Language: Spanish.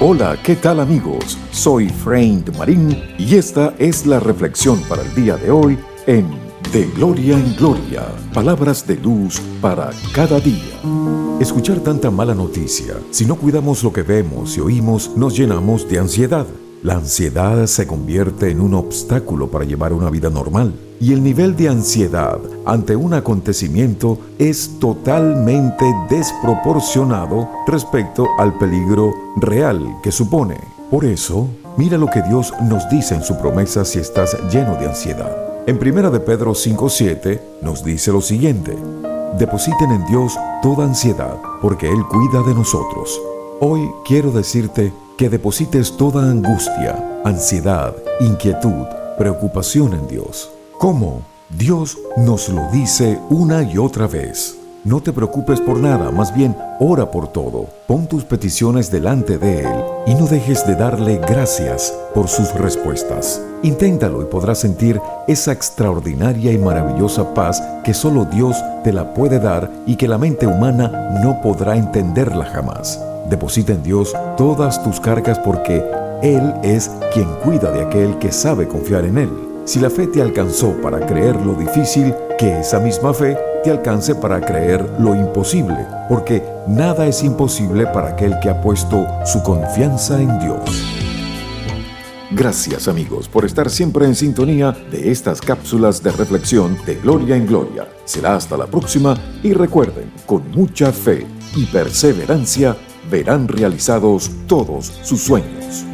Hola, ¿qué tal amigos? Soy Frank Marín y esta es la reflexión para el día de hoy en De Gloria en Gloria, palabras de luz para cada día. Escuchar tanta mala noticia, si no cuidamos lo que vemos y oímos, nos llenamos de ansiedad. La ansiedad se convierte en un obstáculo para llevar una vida normal y el nivel de ansiedad ante un acontecimiento es totalmente desproporcionado respecto al peligro real que supone. Por eso, mira lo que Dios nos dice en su promesa si estás lleno de ansiedad. En 1 de Pedro 5:7 nos dice lo siguiente: Depositen en Dios toda ansiedad, porque Él cuida de nosotros. Hoy quiero decirte que deposites toda angustia, ansiedad, inquietud, preocupación en Dios. ¿Cómo? Dios nos lo dice una y otra vez. No te preocupes por nada, más bien ora por todo. Pon tus peticiones delante de Él y no dejes de darle gracias por sus respuestas. Inténtalo y podrás sentir esa extraordinaria y maravillosa paz que solo Dios te la puede dar y que la mente humana no podrá entenderla jamás. Deposita en Dios todas tus cargas porque Él es quien cuida de aquel que sabe confiar en Él. Si la fe te alcanzó para creer lo difícil, que esa misma fe te alcance para creer lo imposible, porque nada es imposible para aquel que ha puesto su confianza en Dios. Gracias amigos por estar siempre en sintonía de estas cápsulas de reflexión de Gloria en Gloria. Será hasta la próxima y recuerden, con mucha fe y perseverancia, verán realizados todos sus sueños.